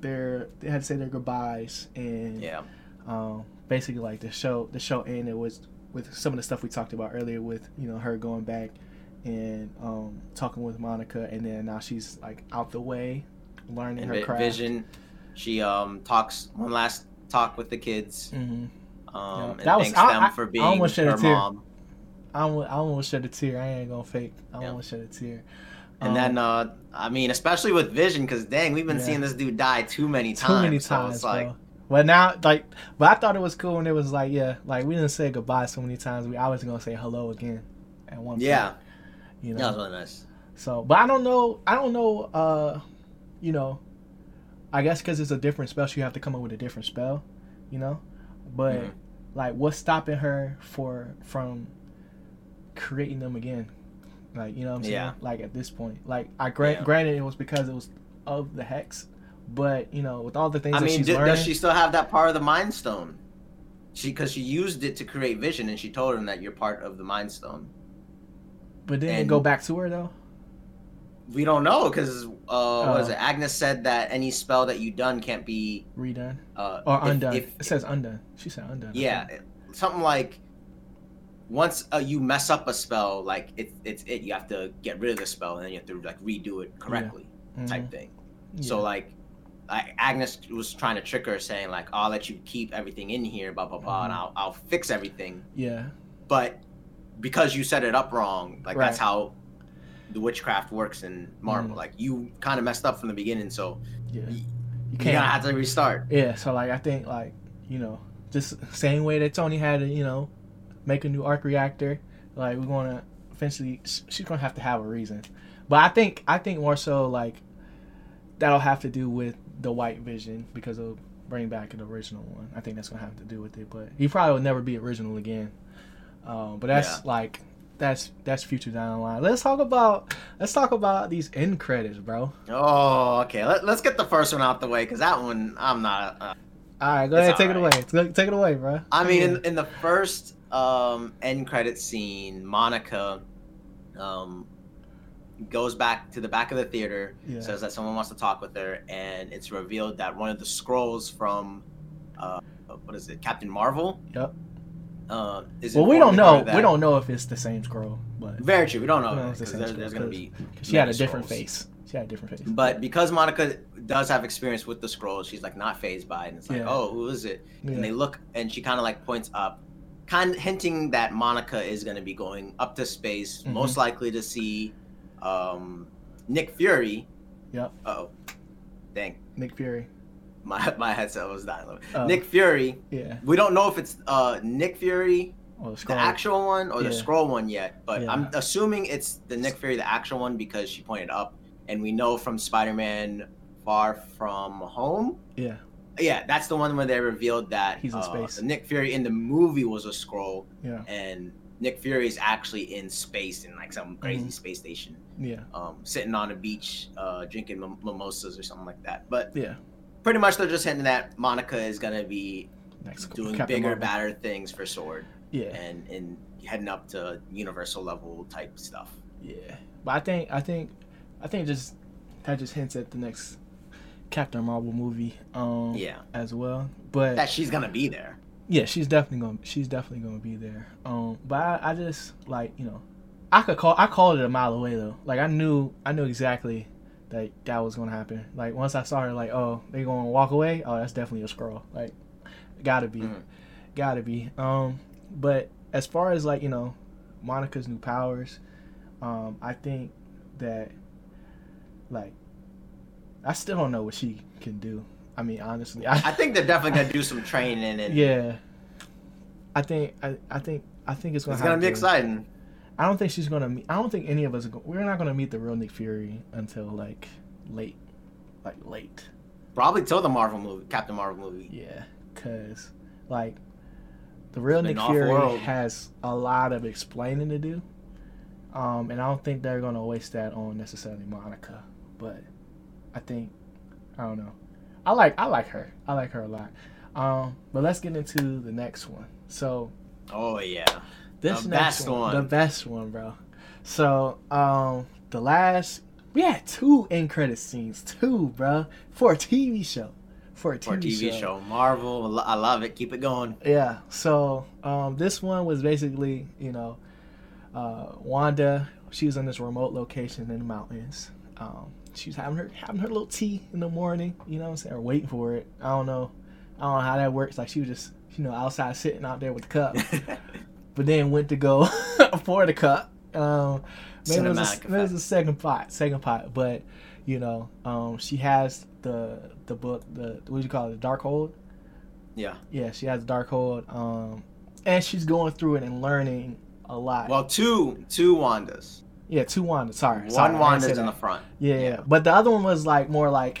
their they had to say their goodbyes and yeah, um, basically like the show the show ended was with some of the stuff we talked about earlier with you know her going back and um, talking with Monica and then now she's like out the way learning and her craft. Vision. She um talks one last talk with the kids. hmm Um, Yeah. and That was- thanks I- them I- for I being almost shed a her tear. mom. I almost, I almost shed a tear. I ain't gonna fake. I Yeah. almost shed a tear. And Um, then, uh, I mean, especially with Vision, because dang, we've been Yeah. seeing this dude die too many times. too many so times, it's like, bro. But now, like, but I thought it was cool, when it was like, yeah, like we didn't say goodbye so many times. We I was gonna say hello again at one point. yeah, you know, that was really nice. So, but I don't know. I don't know. Uh, you know, I guess because it's a different spell, she have to come up with a different spell. You know, but Mhm. like, what's stopping her for from creating them again? Like, you know what I'm saying? Yeah. Like at this point, like I grant, Yeah. granted it was because it was of the hex, but you know, with all the things I that mean, she's d- learning, does she still have that part of the Mind Stone? She, because she used it to create Vision, and she told him that you're part of the Mind Stone. but then and- go back to her though. We don't know because uh, what is Oh. it? Agnes said that any spell that you done can't be Redone uh, or undone? if- it says undone. She said undone. Yeah, something like once uh, you mess up a spell, like it's it's it. You have to get rid of the spell, and then you have to like redo it correctly, type Mhm. thing. Yeah. So like, I, Agnes was trying to trick her, saying like, "I'll let you keep everything in here, blah blah blah, and Mhm. I'll I'll fix everything." yeah, But because you set it up wrong, like that's how the witchcraft works in Marvel. Mhm. Like you kind of messed up from the beginning, so yeah. You you're can't. have to restart. Yeah, so like I think like you know just same way that Tony had to you know make a new arc reactor, like we're gonna eventually she's gonna have to have a reason, but I think I think more so like that'll have to do with the White Vision because it'll bring back an original one. I think that's gonna have to do with it, but he probably will never be original again. Um, but that's Yeah. like that's that's future down the line. Let's talk about let's talk about these end credits, bro. Oh, okay. Let, let's get the first one out the way because that one I'm not. Uh, All right, go ahead, take it away. Take it away, bro. I mean, in, in the first um, end credit scene, Monica um, goes back to the back of the theater, Yeah. says that someone wants to talk with her, and it's revealed that one of the scrolls from uh, what is it, Captain Marvel? Yep. Uh, is Well, we don't know. We don't know if it's the same scroll, but Very true. We don't know the because there, there's going to be. she had a different scrolls. face. She had a different face. But because Monica does have experience with the scrolls, she's like not fazed by it. And it's like, Yeah. oh, who is it? yeah. and they look and she kind of like points up kind hinting that monica is going to be going up to space Mhm. most likely to see um nick fury Yep. oh dang Nick Fury. My, my headset was dying. Oh. nick fury Yeah. we don't know if it's uh nick fury the the actual one or the scroll one yet but Yeah. i'm assuming it's the nick fury the actual one because she pointed up and we know from Spider-Man Far From Home. Yeah. Yeah, that's the one where they revealed that He's in uh, space. Nick Fury in the movie was a scroll, Yeah. and Nick Fury is actually in space in like some crazy Mhm. space station, Yeah. um, sitting on a beach, uh, drinking mim- mimosas or something like that. But Yeah. Pretty much they're just hinting that Monica is gonna be Next doing Captain bigger, Marvel. badder things for S.W.O.R.D., Yeah. and and heading up to universal level type stuff. Yeah. But I think I think I think just that just hints at the next Captain Marvel movie. Um Yeah, as well. But that she's gonna be there. yeah, she's definitely gonna she's definitely gonna be there. Um, but I, I just like you know, I could call I called it a mile away though. Like I knew I knew exactly that that was gonna happen. Like once I saw her, like oh they gonna walk away. Oh that's definitely a scroll. Like gotta be, Mhm. gotta be. Um, but as far as like you know, Monica's new powers, um, I think that like I still don't know what she can do. I mean honestly, I, I think they're definitely gonna do some training, and yeah. I think I, I think I think it's gonna. it's gonna be to- exciting. I don't think she's gonna meet. I don't think any of us. Are go, we're not gonna meet the real Nick Fury until like late, like late. Probably till the Marvel movie, Captain Marvel movie. Yeah, cause like the real Nick Fury world. has a lot of explaining to do. Um, and I don't think they're gonna waste that on necessarily Monica, but I think I don't know. I like I like her. I like her a lot. Um, but let's get into the next one. So Oh yeah, this The next best one, one. the best one, bro. So, um, the last we had two end credit scenes, two, bro, for a TV show, for a TV, for a TV show. Marvel, I I love it. Keep it going. Yeah. So, um, this one was basically, you know, uh, Wanda. She was in this remote location in the mountains. Um, she was having her having her little tea in the morning. You know what I'm saying? Or waiting for it. I don't know. I don't know how that works. Like she was just, you know, outside sitting out there with the cup. but then went to go for the cup. Um, maybe it was, a, maybe it was a second pot, second pot. But you know, um, she has the the book, the what do you call it, the Darkhold. yeah. Yeah, she has Darkhold. Um, and she's going through it and learning a lot. Well, two two Wandas. yeah, two Wandas. Sorry, One sorry, Wanda's in the front. Yeah, yeah, yeah. but the other one was like more like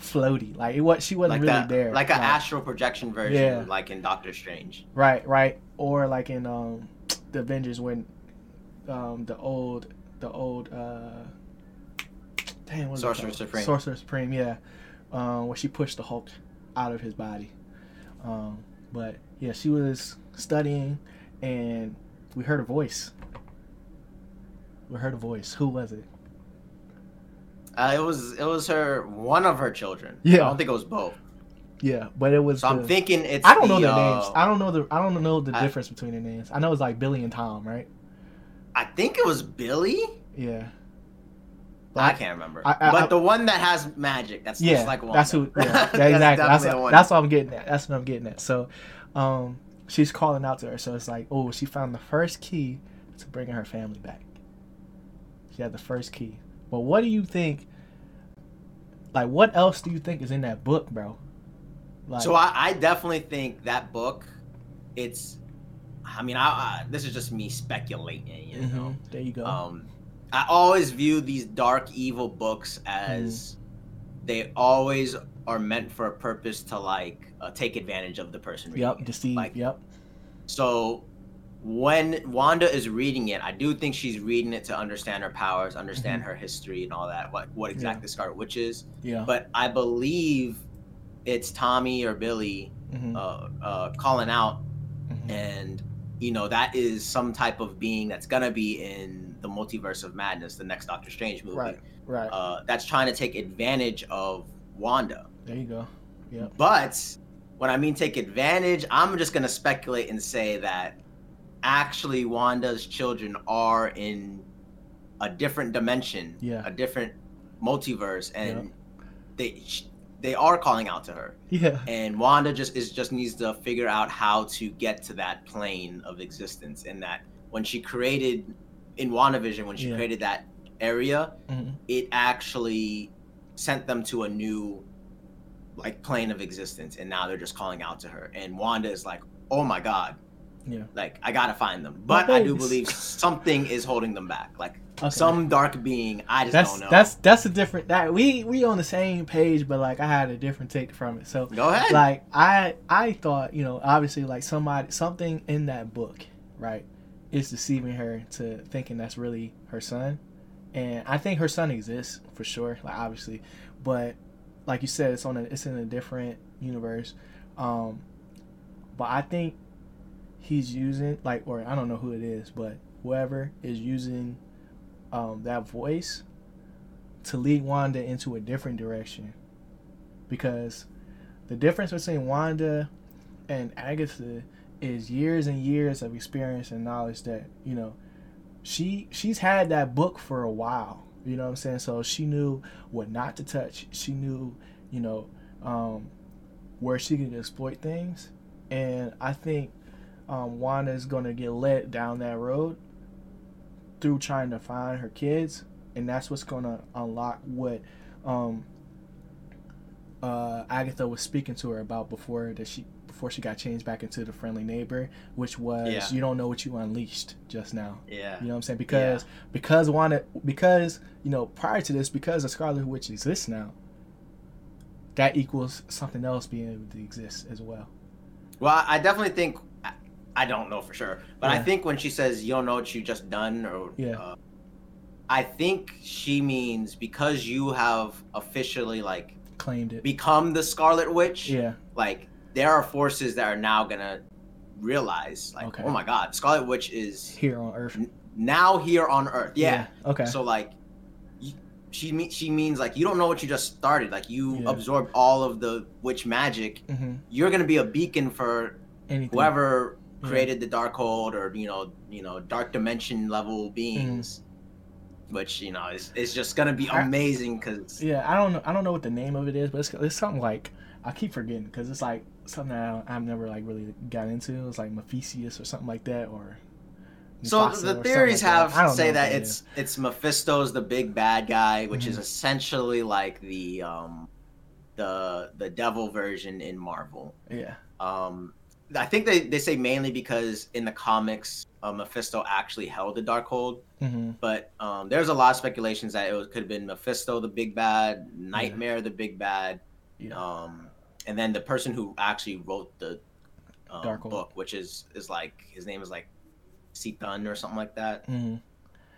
floaty. Like it was, she wasn't Like really that, there. like an astral projection version, Yeah. like in Doctor Strange. Right, right. Or like in um the Avengers when um the old the old uh damn what Sorcerer? Supreme. Sorcerer Supreme, yeah. Um where she pushed the Hulk out of his body. Um but yeah, she was studying and we heard a voice. We heard a voice. Who was it? Uh, it was it was her one of her children. Yeah. I don't think it was both. Yeah, but it was So I'm thinking it's. I don't know the, their uh, names. I don't know the I don't know the I- difference between their names. I know it's like Billy and Tom, right? I think it was Billy. Yeah. I can't remember. I- I- but the one that has magic, that's yeah, just like that's who. Yeah, yeah exactly. That's the one. that's what I'm getting at. That's what I'm getting at. So, um, she's calling out to her. So it's like, oh, she found the first key to bringing her family back. She had the first key. But what do you think? Like, what else do you think is in that book, bro? Like, So I, I definitely think that book, it's. I mean, I, I this is just me speculating, you know. mhm, there you go. Um, I always view these dark, evil books as they always are meant for a purpose to like uh, take advantage of the person. reading yep, it. deceive. Like, yep. So when Wanda is reading it, I do think she's reading it to understand her powers, understand Mm-hmm. her history, and all that. What what exactly Scarlet Witch is. Yeah. But I believe it's Tommy or Billy mhm, uh, uh, calling out, mhm. and you know that is some type of being that's gonna be in the multiverse of madness, the next Doctor Strange movie. Right. Right. Uh, that's trying to take advantage of Wanda. there you go. Yeah. But when I mean take advantage, I'm just gonna speculate and say that actually Wanda's children are in a different dimension, Yeah. a different multiverse, and they they are calling out to her. Yeah. And Wanda just is just needs to figure out how to get to that plane of existence, and that when she created in WandaVision, when she Yeah. created that area, mhm, it actually sent them to a new like plane of existence and now they're just calling out to her and wanda is like oh my god Yeah. like i gotta find them but i do believe something is holding them back like Okay. Some dark being. I just that's don't know. that's that's a different that we we on the same page, but like I had a different take from it. So Go ahead. like I I thought you know obviously like somebody something in that book right is deceiving her to thinking that's really her son, and I think her son exists for sure. Like obviously, but like you said, it's on a it's in a different universe. Um, but I think he's using like or I don't know who it is, but whoever is using um, that voice to lead Wanda into a different direction. Because the difference between Wanda and Agatha is years and years of experience and knowledge that, you know, she she's had that book for a while. You know what I'm saying? So she knew what not to touch. She knew, you know, um, where she could exploit things. And I think um, Wanda is going to get led down that road through trying to find her kids, and that's what's gonna unlock what um, uh, Agatha was speaking to her about before that she before she got changed back into the friendly neighbor, which was Yeah. you don't know what you unleashed just now. yeah. You know what I'm saying? Because because Wanda because you know prior to this because the Scarlet Witch exists now, that equals something else being able to exist as well. Well, I definitely think I- don't know for sure, but I think when she says you don't know what you just done, or Yeah. uh, I think she means because you have officially like Claimed it. become the Scarlet Witch. Yeah. Like there are forces that are now gonna realize, like, Okay. oh my God, Scarlet Witch is Here on Earth. now here on Earth. Yeah. Okay. So like, she she means like you don't know what you just started. Like you Yeah. absorbed all of the witch magic. hmm You're gonna be a beacon for Anything. whoever Yeah. Created the Darkhold or you know you know dark dimension level beings. Which you know is, is just gonna be Mm. Amazing because Yeah, I don't know. I don't know what the name of it is, but it's, it's something like I keep forgetting because it's like something that I, I've never like really got into. It's like Mephistius or something like that, or So Mufasa or the theories like have don't say know that what it it's it's Mephisto's the big bad guy, which is Mhm. essentially like the um the the devil version in Marvel. yeah, Um I think they, they say mainly because in the comics, uh, Mephisto actually held the Darkhold, hmm but um, there's a lot of speculations that it was, could have been Mephisto the big bad, Nightmare the big bad, yeah, um, and then the person who actually wrote the um, book, which is is like his name is like Seathun or something like that. hmm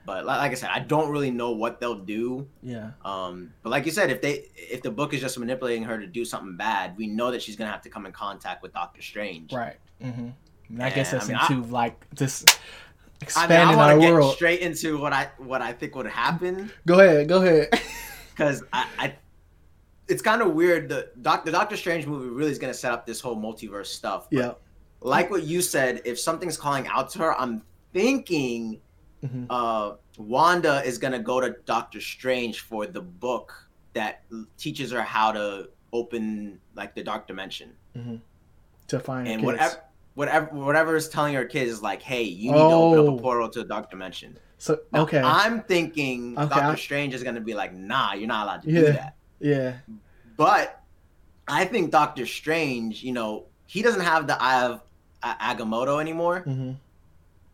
But like, I said, I don't really know what they'll do. yeah, Um, but like you said, if they if the book is just manipulating her to do something bad, we know that she's gonna have to come in contact with Doctor Strange. right. Mm-hmm. I guess that's I mean, I- into like just I mean, I expanding our get world. straight into what I what I think would happen Go ahead, go ahead. because I, I it's kind of weird. The doc, the Doctor Strange movie really is gonna set up this whole multiverse stuff. yeah. like what you said, if something's calling out to her, I'm thinking hmm uh, Wanda is gonna go to Doctor Strange for the book that teaches her how to open like the dark dimension, To find and kids. whatever. Whatever, whatever is telling her kids is like, hey, you need to open Oh. up a portal to the dark dimension. So Now, okay, I'm thinking Okay, Doctor I- Strange is gonna be like, nah, you're not allowed to Yeah. do that. yeah, But I think Doctor Strange, you know, he doesn't have the Eye of uh, Agamotto anymore. hmm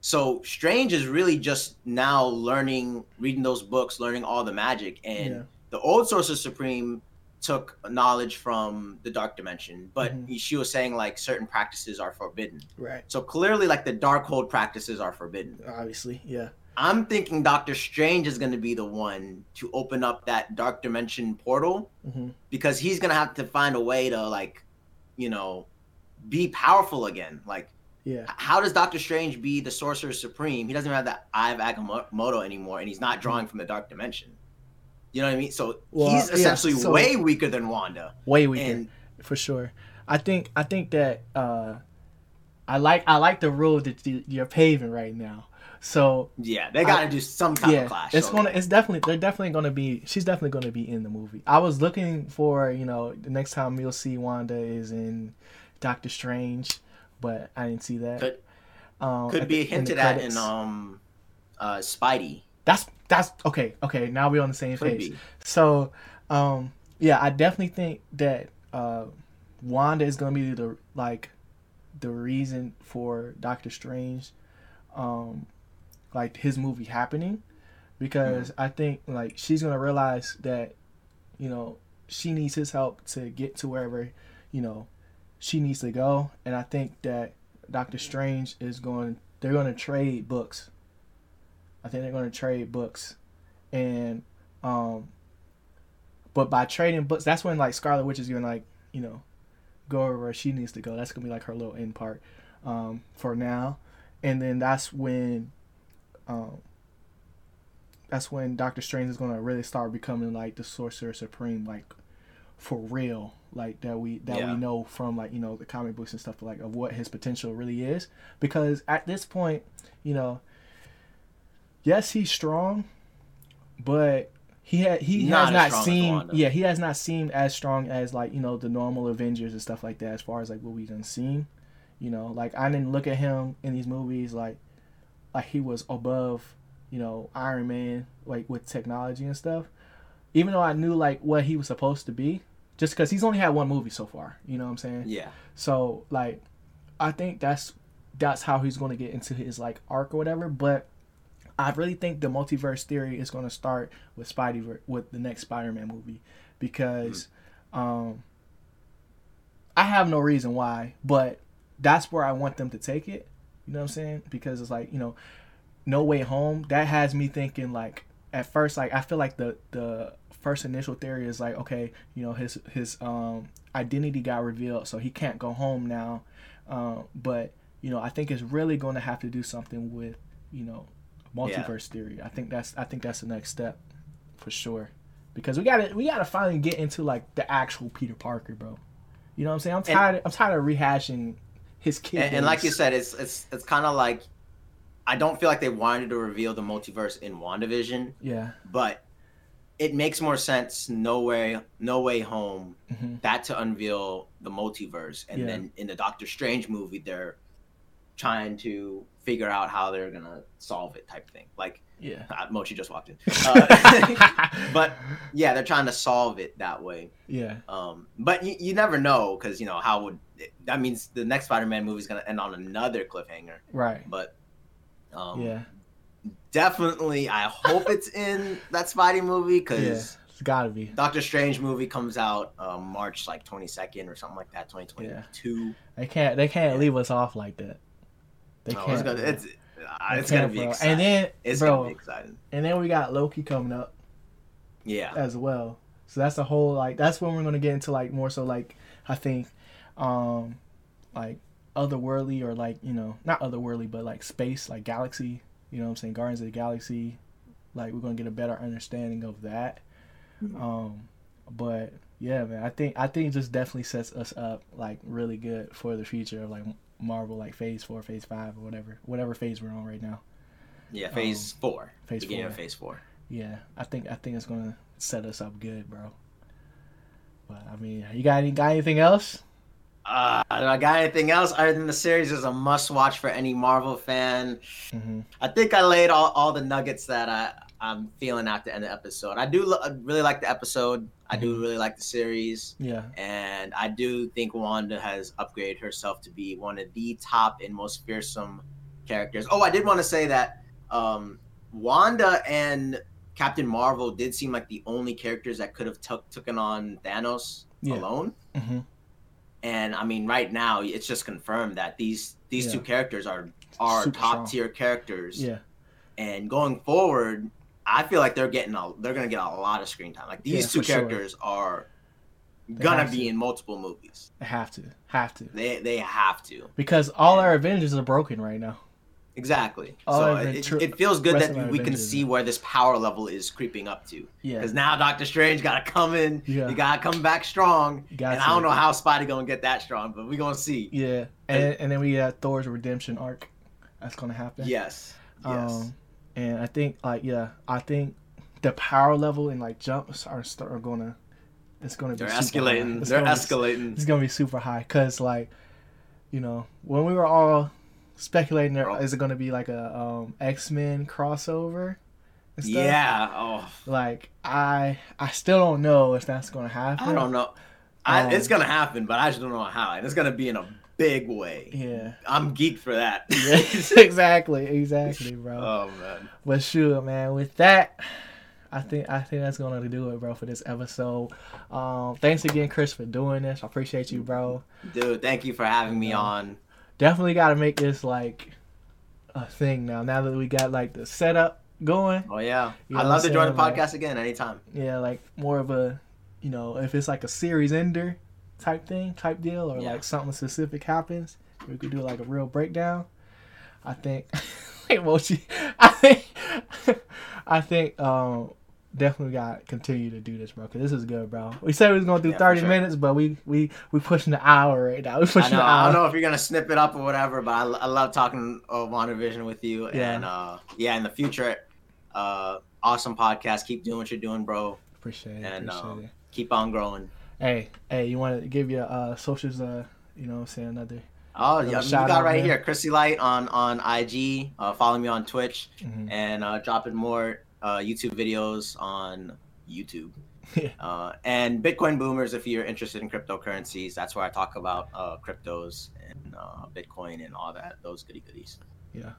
So Strange is really just now learning, reading those books, learning all the magic. And Yeah. the old Sorcerer Supreme took knowledge from the Dark Dimension, but Mhm. she was saying like certain practices are forbidden. right. So clearly, like the Darkhold practices are forbidden. Obviously, yeah, I'm thinking Doctor Strange is going to be the one to open up that Dark Dimension portal hmm because he's going to have to find a way to like, you know, be powerful again. Like yeah, how does Doctor Strange be the Sorcerer Supreme? He doesn't have the Eye of Agamotto anymore, and he's not drawing from the Dark Dimension. You know what I mean? So Well, he's yeah, essentially so- way weaker than Wanda. way weaker. And for sure. I think I think that uh, I like I like the road that you- you're paving right now. So yeah, they got to do some kind yeah, of clash. it's so- gonna it's definitely they're definitely gonna be she's definitely gonna be in the movie. I was looking for you know the next time you'll see Wanda is in Doctor Strange, but I didn't see that. Could- um, could be the- in hinted at in um, uh, Spidey. That's that's okay. Okay, now we're on the same Could page. be. So, um, yeah, I definitely think that uh, Wanda is gonna be the like the reason for Doctor Strange, um, like his movie happening, because I think like she's gonna realize that, you know, she needs his help to get to wherever, you know, she needs to go, and I think that Doctor Strange is going. They're going to trade books. I think they're going to trade books, and um. But by trading books, that's when like Scarlet Witch is gonna like you know, go where she needs to go. That's gonna be like her little end part, um, for now, and then that's when, um. That's when Doctor Strange is gonna really start becoming like the Sorcerer Supreme, like for real like that we that Yeah. we know from like you know the comic books and stuff like of what his potential really is. Because at this point you know yes he's strong but he had he Not has not seen yeah he has not seemed as strong as like you know the normal avengers and stuff like that as far as like what we done seen. You know like i didn't look at him in these movies like like he was above you know iron man like with technology and stuff. Even though i knew like what he was supposed to be just because he's only had one movie so far you know what i'm saying Yeah. so like i think that's that's how he's going to get into his like arc or whatever but i really think the multiverse theory is going to start with spidey with the next spider-man movie because um i have no reason why but that's where i want them to take it you know what i'm saying because it's like you know no way home that has me thinking like at first like i feel like the the first initial theory is like okay you know his his um identity got revealed so he can't go home now. Um but you know i think it's really going to have to do something with you know multiverse theory. I think that's i think that's the next step for sure. Because we gotta we gotta finally get into like the actual peter parker bro. You know what i'm saying? I'm tired i'm tired of rehashing his kid And, and like you said, it's it's it's kind of like I don't feel like they wanted to reveal the multiverse in WandaVision, yeah but it makes more sense no way no way home hmm that to unveil the multiverse and Yeah. then in the Doctor Strange movie they're trying to figure out how they're gonna solve it type thing. Like yeah uh, Mochi just walked in. Uh, but yeah, they're trying to solve it that way. yeah Um, but you, you never know because you know how would that means the next Spider-Man movie is gonna end on another cliffhanger. right But um, yeah definitely, I hope it's in that Spidey movie yeah because it's gotta be Doctor Strange movie comes out um, March like 22nd or something like that, 2022. They can't. They can't leave us off like that. They No, can't. it's gonna it's, uh, They it's gonna be bro. exciting. And then, it's bro, gonna be exciting. and then we got Loki coming up Yeah, as well. So that's the whole like. That's when we're gonna get into like more so like I think, um, like otherworldly or like you know not otherworldly but like space like galaxy. You know what I'm saying? Guardians of the Galaxy. Like we're gonna get a better understanding of that. Mhm. Um, but yeah, man, I think I think just definitely sets us up like really good for the future of like Marvel, like Phase Four, Phase Five, or whatever, whatever phase we're on right now. yeah. Phase four. Um, Phase Beginning Four. of Phase four. Yeah, I think I think it's gonna set us up good, bro. But I mean, you got any got anything else? Uh, I got anything else other than the series is a must watch for any Marvel fan. hmm I think I laid all, all the nuggets that I, I'm feeling at the end of the episode. I do lo- really like the episode. I do Mhm. really like the series. Yeah, And I do think Wanda has upgraded herself to be one of the top and most fearsome characters. Oh, I did want to say that um, Wanda and Captain Marvel did seem like the only characters that could have took taken on Thanos Yeah. alone. hmm And I mean, right now it's just confirmed that these these two characters are are Super top strong. tier characters. yeah, And going forward, I feel like they're getting a they're gonna get a lot of screen time. Like these Yeah, two for sure. characters are gonna be to. in multiple movies. I have to, have to, They they have to because all our Avengers are broken right now. Exactly. All so it, it feels good that we can see where this power level is creeping up to. Yeah, Because now Doctor Strange gotta come in. Yeah. He gotta come back strong. You got and to. I don't know how Spidey gonna get that strong, but we gonna see. Yeah, and and then we got Thor's redemption arc. That's gonna happen. Yes. Yes. Um, and I think like yeah, I think the power level and like jumps are start are gonna. It's gonna be. They're super escalating. They're gonna be- escalating. It's gonna be super high because like, you know, when we were all speculating, there Bro. is it gonna be like a um, X Men crossover? And stuff? Yeah. Oh, Like I, I still don't know if that's gonna happen. I don't know. I, Um, it's gonna happen, but I just don't know how. And it's gonna be in a big way. Yeah. I'm geeked for that. Yeah, exactly, exactly, bro. oh man. But sure, man. With that, I think I think that's gonna do it, bro, for this episode. Um, thanks again, Chris, for doing this. I appreciate you, bro. Dude, thank you for having me on. Definitely got to make this like a thing now. Now that we got like the setup going, Oh yeah. You know I'd love to join the saying, like- podcast again anytime. yeah, like more of a, you know, if it's like a series ender type thing, type deal, or Yeah. like something specific happens, we could do like a real breakdown. I think, wait, Mochi, I think, I think, um, definitely got to continue to do this, bro. Cause this is good, bro. We said we was gonna do Yeah, thirty sure. minutes, but we we we pushing the hour right now. We I pushing know. the I don't know if you're gonna snip it up or whatever, but I, I love talking of WandaVision with you. Yeah. And uh, yeah, in the future, uh, awesome podcast. Keep doing what you're doing, bro. Appreciate it. And, appreciate um, it. Keep on growing. Hey, hey, you want to give your uh socials? Uh, you know, what I'm saying another. Oh, yeah, you shout got out right there. here, Chrissy Light on on IG. Uh, follow me on Twitch mhm. and uh, dropping more uh, YouTube videos on YouTube. Yeah. uh, and Bitcoin boomers, if you're interested in cryptocurrencies, that's where I talk about uh, cryptos and uh, Bitcoin and all that, those goody goodies. Yeah.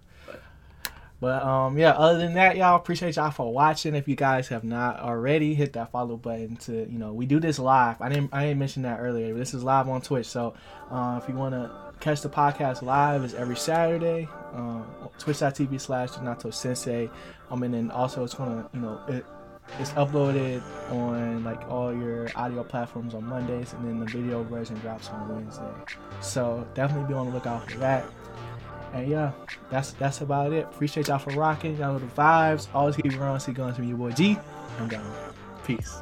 But um, yeah. Other than that, y'all appreciate y'all for watching. If you guys have not already, hit that follow button to you know we do this live. I didn't I didn't mention that earlier. But this is live on Twitch. So uh, if you want to catch the podcast live, it's every Saturday. Um, Twitch.tv slash Donato Sensei. Um, and then also it's gonna you know it. It's uploaded on like all your audio platforms on Mondays, and then the video version drops on Wednesday. So definitely be on the lookout for that. And yeah, that's that's about it. Appreciate y'all for rocking. Y'all know the vibes. Always keep it on. See guns from your boy G. I'm gone. Peace.